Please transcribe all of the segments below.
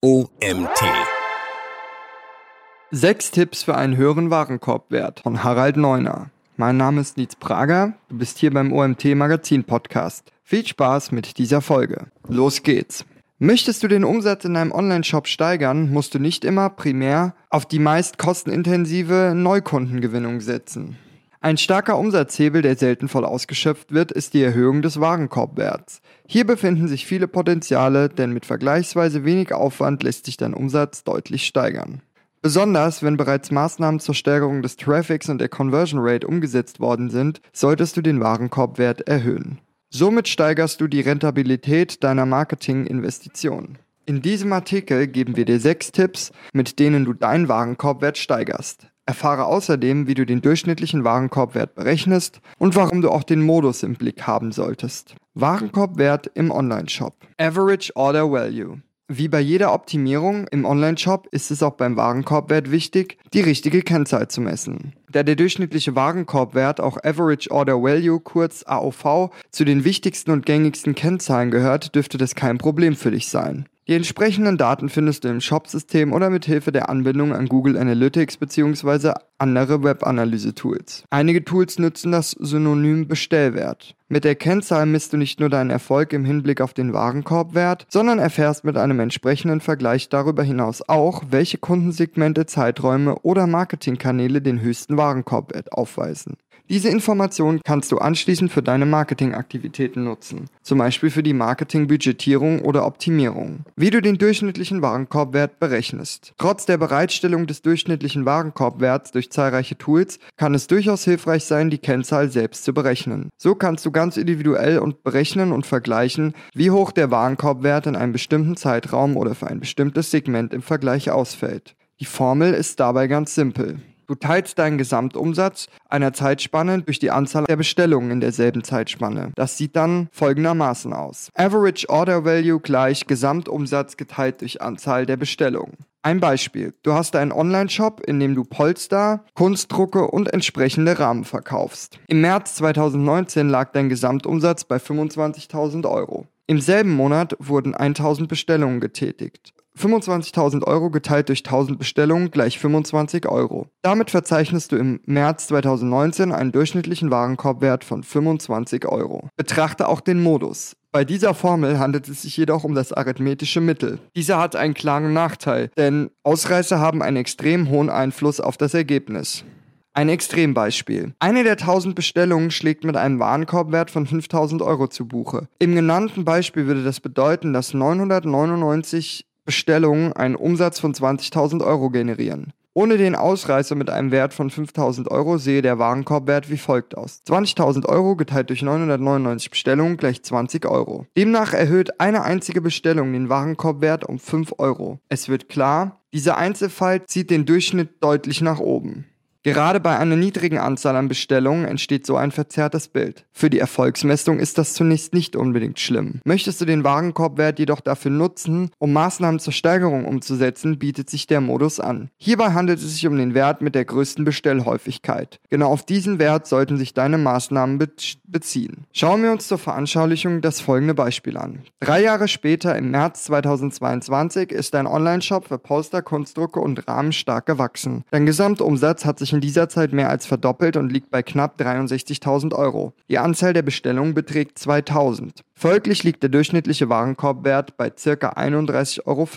OMT. Sechs Tipps für einen höheren Warenkorbwert von Harald Neuner. Mein Name ist Nietz Prager, du bist hier beim OMT Magazin Podcast. Viel Spaß mit dieser Folge. Los geht's. Möchtest du den Umsatz in deinem Online-Shop steigern, musst du nicht immer primär auf die meist kostenintensive Neukundengewinnung setzen. Ein starker Umsatzhebel, der selten voll ausgeschöpft wird, ist die Erhöhung des Warenkorbwerts. Hier befinden sich viele Potenziale, denn mit vergleichsweise wenig Aufwand lässt sich dein Umsatz deutlich steigern. Besonders wenn bereits Maßnahmen zur Steigerung des Traffics und der Conversion Rate umgesetzt worden sind, solltest du den Warenkorbwert erhöhen. Somit steigerst du die Rentabilität deiner Marketinginvestitionen. In diesem Artikel geben wir dir sechs Tipps, mit denen du deinen Warenkorbwert steigerst. Erfahre außerdem, wie du den durchschnittlichen Warenkorbwert berechnest und warum du auch den Modus im Blick haben solltest. Warenkorbwert im Onlineshop. Average Order Value. Wie bei jeder Optimierung im Onlineshop ist es auch beim Warenkorbwert wichtig, die richtige Kennzahl zu messen. Da der durchschnittliche Warenkorbwert, auch Average Order Value, kurz AOV, zu den wichtigsten und gängigsten Kennzahlen gehört, dürfte das kein Problem für dich sein. Die entsprechenden Daten findest du im Shop-System oder mit Hilfe der Anbindung an Google Analytics bzw. andere Web-Analyse-Tools. Einige Tools nutzen das Synonym Bestellwert. Mit der Kennzahl misst du nicht nur deinen Erfolg im Hinblick auf den Warenkorbwert, sondern erfährst mit einem entsprechenden Vergleich darüber hinaus auch, welche Kundensegmente, Zeiträume oder Marketingkanäle den höchsten Warenkorbwert aufweisen. Diese Informationen kannst du anschließend für deine Marketingaktivitäten nutzen, zum Beispiel für die Marketingbudgetierung oder Optimierung. Wie du den durchschnittlichen Warenkorbwert berechnest. Trotz der Bereitstellung des durchschnittlichen Warenkorbwerts durch zahlreiche Tools kann es durchaus hilfreich sein, die Kennzahl selbst zu berechnen. So kannst du ganz individuell und berechnen und vergleichen, wie hoch der Warenkorbwert in einem bestimmten Zeitraum oder für ein bestimmtes Segment im Vergleich ausfällt. Die Formel ist dabei ganz simpel. Du teilst deinen Gesamtumsatz einer Zeitspanne durch die Anzahl der Bestellungen in derselben Zeitspanne. Das sieht dann folgendermaßen aus. Average Order Value gleich Gesamtumsatz geteilt durch Anzahl der Bestellungen. Ein Beispiel. Du hast einen Online-Shop, in dem du Polster, Kunstdrucke und entsprechende Rahmen verkaufst. Im März 2019 lag dein Gesamtumsatz bei 25.000 Euro. Im selben Monat wurden 1000 Bestellungen getätigt. 25.000 Euro geteilt durch 1000 Bestellungen gleich 25 Euro. Damit verzeichnest du im März 2019 einen durchschnittlichen Warenkorbwert von 25 Euro. Betrachte auch den Modus. Bei dieser Formel handelt es sich jedoch um das arithmetische Mittel. Dieser hat einen klaren Nachteil, denn Ausreißer haben einen extrem hohen Einfluss auf das Ergebnis. Ein Extrembeispiel. Eine der 1000 Bestellungen schlägt mit einem Warenkorbwert von 5000 Euro zu Buche. Im genannten Beispiel würde das bedeuten, dass 999 Bestellungen einen Umsatz von 20.000 Euro generieren. Ohne den Ausreißer mit einem Wert von 5000 Euro sehe der Warenkorbwert wie folgt aus. 20.000 Euro geteilt durch 999 Bestellungen gleich 20 Euro. Demnach erhöht eine einzige Bestellung den Warenkorbwert um 5 Euro. Es wird klar, dieser Einzelfall zieht den Durchschnitt deutlich nach oben. Gerade bei einer niedrigen Anzahl an Bestellungen entsteht so ein verzerrtes Bild. Für die Erfolgsmessung ist das zunächst nicht unbedingt schlimm. Möchtest du den Warenkorbwert jedoch dafür nutzen, um Maßnahmen zur Steigerung umzusetzen, bietet sich der Modus an. Hierbei handelt es sich um den Wert mit der größten Bestellhäufigkeit. Genau auf diesen Wert sollten sich deine Maßnahmen be beziehen. Schauen wir uns zur Veranschaulichung das folgende Beispiel an. Drei Jahre später, im März 2022, ist dein Online-Shop für Poster, Kunstdrucke und Rahmen stark gewachsen. Dein Gesamtumsatz hat sich in dieser Zeit mehr als verdoppelt und liegt bei knapp 63.000 Euro. Die Anzahl der Bestellungen beträgt 2000. Folglich liegt der durchschnittliche Warenkorbwert bei ca. 31,50 Euro.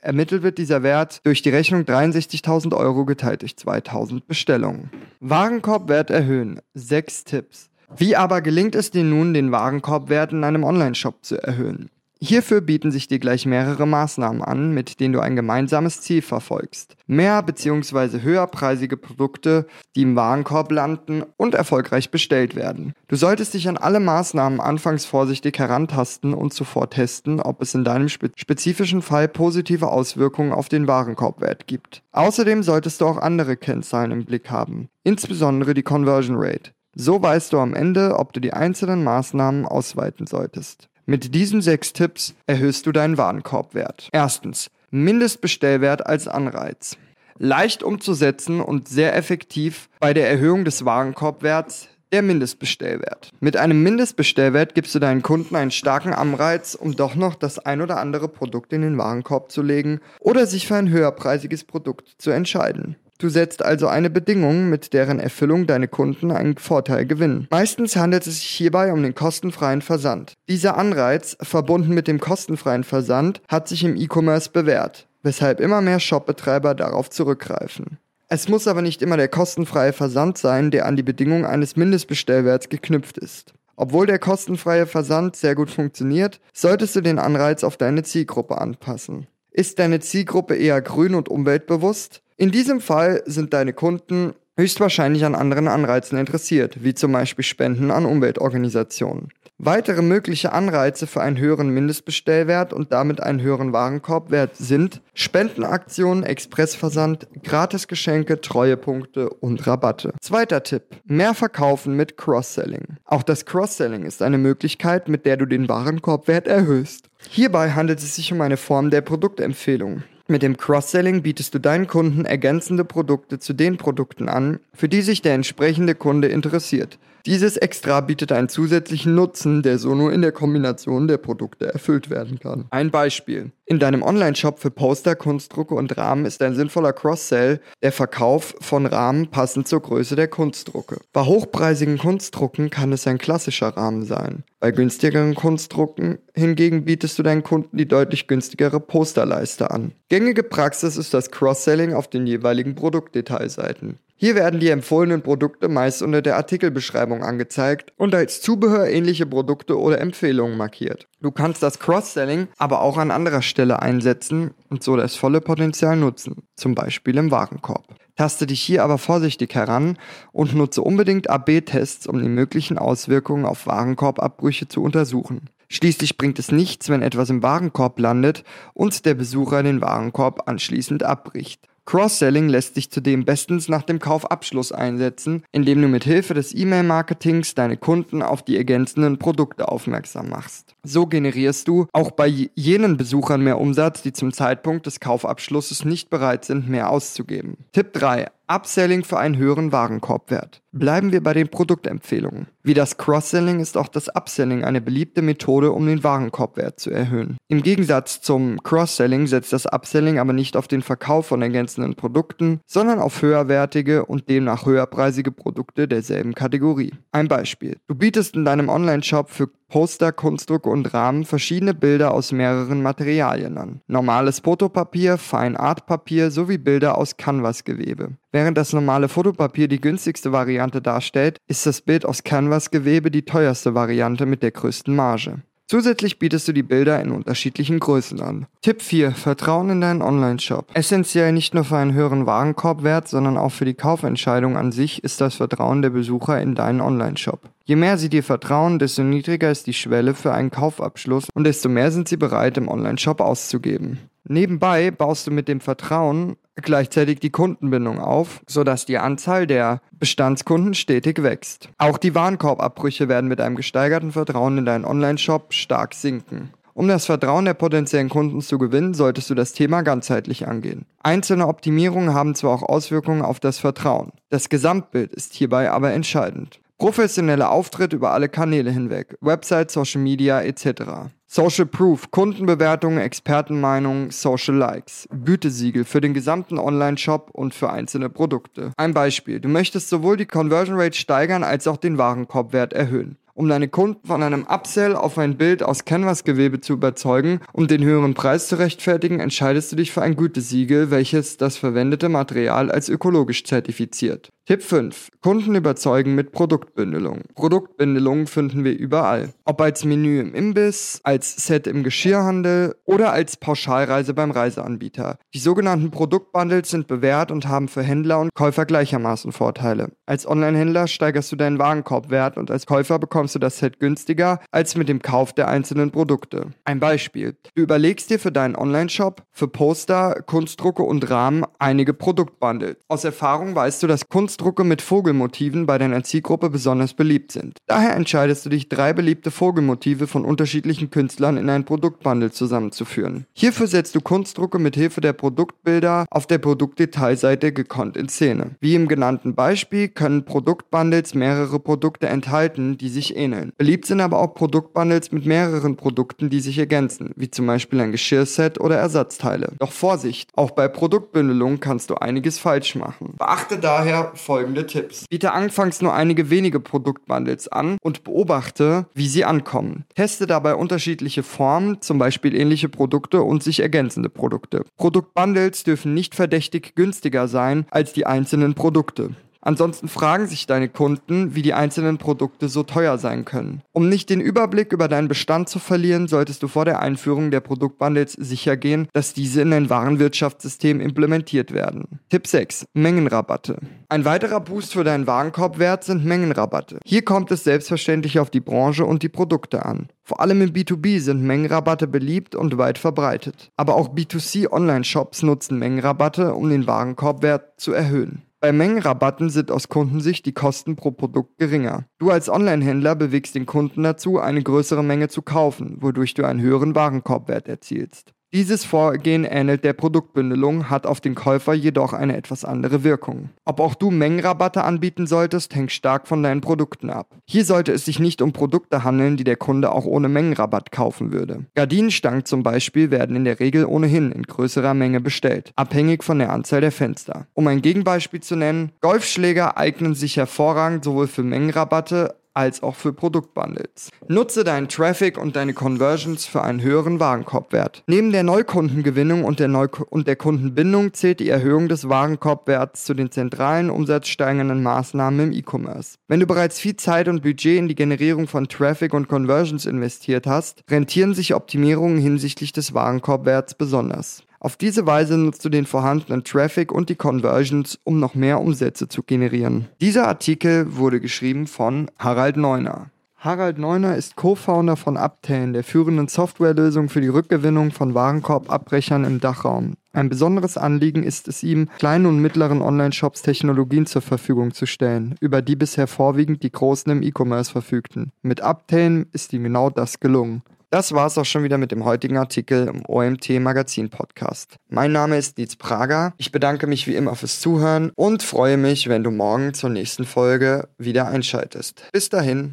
Ermittelt wird dieser Wert durch die Rechnung 63.000 Euro geteilt durch 2000 Bestellungen. Warenkorbwert erhöhen. Sechs Tipps. Wie aber gelingt es dir nun, den Warenkorbwert in einem Onlineshop zu erhöhen? Hierfür bieten sich dir gleich mehrere Maßnahmen an, mit denen du ein gemeinsames Ziel verfolgst. Mehr bzw. höherpreisige Produkte, die im Warenkorb landen und erfolgreich bestellt werden. Du solltest dich an alle Maßnahmen anfangs vorsichtig herantasten und zuvor testen, ob es in deinem spezifischen Fall positive Auswirkungen auf den Warenkorbwert gibt. Außerdem solltest du auch andere Kennzahlen im Blick haben, insbesondere die Conversion Rate. So weißt du am Ende, ob du die einzelnen Maßnahmen ausweiten solltest. Mit diesen sechs Tipps erhöhst du deinen Warenkorbwert. Erstens, Mindestbestellwert als Anreiz. Leicht umzusetzen und sehr effektiv bei der Erhöhung des Warenkorbwerts Der Mindestbestellwert. Mit einem Mindestbestellwert gibst du deinen Kunden einen starken Anreiz, um doch noch das ein oder andere Produkt in den Warenkorb zu legen oder sich für ein höherpreisiges Produkt zu entscheiden. Du setzt also eine Bedingung, mit deren Erfüllung deine Kunden einen Vorteil gewinnen. Meistens handelt es sich hierbei um den kostenfreien Versand. Dieser Anreiz, verbunden mit dem kostenfreien Versand, hat sich im E-Commerce bewährt, weshalb immer mehr Shopbetreiber darauf zurückgreifen. Es muss aber nicht immer der kostenfreie Versand sein, der an die Bedingung eines Mindestbestellwerts geknüpft ist. Obwohl der kostenfreie Versand sehr gut funktioniert, solltest du den Anreiz auf deine Zielgruppe anpassen. Ist deine Zielgruppe eher grün und umweltbewusst, in diesem Fall sind deine Kunden höchstwahrscheinlich an anderen Anreizen interessiert, wie zum Beispiel Spenden an Umweltorganisationen. Weitere mögliche Anreize für einen höheren Mindestbestellwert und damit einen höheren Warenkorbwert sind Spendenaktionen, Expressversand, Gratisgeschenke, Treuepunkte und Rabatte. Zweiter Tipp. Mehr verkaufen mit Cross-Selling. Auch das Cross-Selling ist eine Möglichkeit, mit der du den Warenkorbwert erhöhst. Hierbei handelt es sich um eine Form der Produktempfehlung. Mit dem Cross-Selling bietest du deinen Kunden ergänzende Produkte zu den Produkten an, für die sich der entsprechende Kunde interessiert. Dieses Extra bietet einen zusätzlichen Nutzen, der so nur in der Kombination der Produkte erfüllt werden kann. Ein Beispiel. In deinem Online-Shop für Poster, Kunstdrucke und Rahmen ist ein sinnvoller Cross-Sell der Verkauf von Rahmen passend zur Größe der Kunstdrucke. Bei hochpreisigen Kunstdrucken kann es ein klassischer Rahmen sein. Bei günstigeren Kunstdrucken hingegen bietest du deinen Kunden die deutlich günstigere Posterleiste an. Gängige Praxis ist das Cross-Selling auf den jeweiligen Produktdetailseiten. Hier werden die empfohlenen Produkte meist unter der Artikelbeschreibung angezeigt und als Zubehör ähnliche Produkte oder Empfehlungen markiert. Du kannst das Cross-Selling aber auch an anderer Stelle einsetzen und so das volle Potenzial nutzen, zum Beispiel im Warenkorb. Taste dich hier aber vorsichtig heran und nutze unbedingt AB-Tests, um die möglichen Auswirkungen auf Warenkorbabbrüche zu untersuchen. Schließlich bringt es nichts, wenn etwas im Warenkorb landet und der Besucher den Warenkorb anschließend abbricht. Cross-Selling lässt sich zudem bestens nach dem Kaufabschluss einsetzen, indem du mit Hilfe des E-Mail-Marketings deine Kunden auf die ergänzenden Produkte aufmerksam machst. So generierst du auch bei jenen Besuchern mehr Umsatz, die zum Zeitpunkt des Kaufabschlusses nicht bereit sind, mehr auszugeben. Tipp 3. Upselling für einen höheren Warenkorbwert. Bleiben wir bei den Produktempfehlungen. Wie das Cross-Selling ist auch das Upselling eine beliebte Methode, um den Warenkorbwert zu erhöhen. Im Gegensatz zum Cross-Selling setzt das Upselling aber nicht auf den Verkauf von ergänzenden Produkten, sondern auf höherwertige und demnach höherpreisige Produkte derselben Kategorie. Ein Beispiel. Du bietest in deinem Online-Shop für Poster, Kunstdruck und Rahmen verschiedene Bilder aus mehreren Materialien an. Normales Fotopapier, Feinartpapier sowie Bilder aus Canvasgewebe. Während das normale Fotopapier die günstigste Variante darstellt, ist das Bild aus Canvasgewebe die teuerste Variante mit der größten Marge. Zusätzlich bietest du die Bilder in unterschiedlichen Größen an. Tipp 4. Vertrauen in deinen Online-Shop. Essentiell nicht nur für einen höheren Warenkorbwert, sondern auch für die Kaufentscheidung an sich ist das Vertrauen der Besucher in deinen Online-Shop. Je mehr sie dir vertrauen, desto niedriger ist die Schwelle für einen Kaufabschluss und desto mehr sind sie bereit, im Online-Shop auszugeben. Nebenbei baust du mit dem Vertrauen gleichzeitig die Kundenbindung auf, sodass die Anzahl der Bestandskunden stetig wächst. Auch die Warenkorbabbrüche werden mit einem gesteigerten Vertrauen in deinen Online-Shop stark sinken. Um das Vertrauen der potenziellen Kunden zu gewinnen, solltest du das Thema ganzheitlich angehen. Einzelne Optimierungen haben zwar auch Auswirkungen auf das Vertrauen, das Gesamtbild ist hierbei aber entscheidend. Professioneller Auftritt über alle Kanäle hinweg, Website, Social Media etc. Social Proof, Kundenbewertungen, Expertenmeinungen, Social Likes, Gütesiegel für den gesamten Online-Shop und für einzelne Produkte. Ein Beispiel, du möchtest sowohl die Conversion Rate steigern als auch den Warenkorbwert erhöhen um deine Kunden von einem Upsell auf ein Bild aus Canvas-Gewebe zu überzeugen und den höheren Preis zu rechtfertigen, entscheidest du dich für ein Gütesiegel, welches das verwendete Material als ökologisch zertifiziert. Tipp 5. Kunden überzeugen mit Produktbündelung. Produktbündelungen finden wir überall. Ob als Menü im Imbiss, als Set im Geschirrhandel oder als Pauschalreise beim Reiseanbieter. Die sogenannten Produktbundles sind bewährt und haben für Händler und Käufer gleichermaßen Vorteile. Als Onlinehändler steigerst du deinen Warenkorbwert und als Käufer bekommst du das Set günstiger als mit dem Kauf der einzelnen Produkte. Ein Beispiel. Du überlegst dir für deinen Online-Shop für Poster, Kunstdrucke und Rahmen einige Produktbundles. Aus Erfahrung weißt du, dass Kunst Kunstdrucke mit Vogelmotiven bei deiner Zielgruppe besonders beliebt sind. Daher entscheidest du dich, drei beliebte Vogelmotive von unterschiedlichen Künstlern in ein Produktbundle zusammenzuführen. Hierfür setzt du Kunstdrucke mit Hilfe der Produktbilder auf der Produktdetailseite gekonnt in Szene. Wie im genannten Beispiel können Produktbundles mehrere Produkte enthalten, die sich ähneln. Beliebt sind aber auch Produktbundles mit mehreren Produkten, die sich ergänzen, wie zum Beispiel ein Geschirrset oder Ersatzteile. Doch Vorsicht, auch bei Produktbündelung kannst du einiges falsch machen. Beachte daher folgende Tipps. Biete anfangs nur einige wenige Produktbundles an und beobachte, wie sie ankommen. Teste dabei unterschiedliche Formen, zum Beispiel ähnliche Produkte und sich ergänzende Produkte. Produktbundles dürfen nicht verdächtig günstiger sein als die einzelnen Produkte. Ansonsten fragen sich deine Kunden, wie die einzelnen Produkte so teuer sein können. Um nicht den Überblick über deinen Bestand zu verlieren, solltest du vor der Einführung der Produktbundles sicher gehen, dass diese in dein Warenwirtschaftssystem implementiert werden. Tipp 6. Mengenrabatte. Ein weiterer Boost für deinen Warenkorbwert sind Mengenrabatte. Hier kommt es selbstverständlich auf die Branche und die Produkte an. Vor allem im B2B sind Mengenrabatte beliebt und weit verbreitet. Aber auch B2C Online-Shops nutzen Mengenrabatte, um den Warenkorbwert zu erhöhen. Bei Mengenrabatten sind aus Kundensicht die Kosten pro Produkt geringer. Du als Online-Händler bewegst den Kunden dazu, eine größere Menge zu kaufen, wodurch du einen höheren Warenkorbwert erzielst. Dieses Vorgehen ähnelt der Produktbündelung, hat auf den Käufer jedoch eine etwas andere Wirkung. Ob auch du Mengenrabatte anbieten solltest, hängt stark von deinen Produkten ab. Hier sollte es sich nicht um Produkte handeln, die der Kunde auch ohne Mengenrabatt kaufen würde. Gardinenstangen zum Beispiel werden in der Regel ohnehin in größerer Menge bestellt, abhängig von der Anzahl der Fenster. Um ein Gegenbeispiel zu nennen, Golfschläger eignen sich hervorragend sowohl für Mengenrabatte als auch für Produktbundles. Nutze deinen Traffic und deine Conversions für einen höheren Warenkorbwert. Neben der Neukundengewinnung und der, Neu und der Kundenbindung zählt die Erhöhung des Warenkorbwerts zu den zentralen umsatzsteigernden Maßnahmen im E-Commerce. Wenn du bereits viel Zeit und Budget in die Generierung von Traffic und Conversions investiert hast, rentieren sich Optimierungen hinsichtlich des Warenkorbwerts besonders. Auf diese Weise nutzt du den vorhandenen Traffic und die Conversions, um noch mehr Umsätze zu generieren. Dieser Artikel wurde geschrieben von Harald Neuner. Harald Neuner ist Co-Founder von Uptain, der führenden Softwarelösung für die Rückgewinnung von Warenkorbabbrechern im Dachraum. Ein besonderes Anliegen ist es ihm, kleinen und mittleren Online-Shops Technologien zur Verfügung zu stellen, über die bisher vorwiegend die Großen im E-Commerce verfügten. Mit Uptain ist ihm genau das gelungen. Das war's auch schon wieder mit dem heutigen Artikel im OMT Magazin Podcast. Mein Name ist Dietz Prager. Ich bedanke mich wie immer fürs Zuhören und freue mich, wenn du morgen zur nächsten Folge wieder einschaltest. Bis dahin.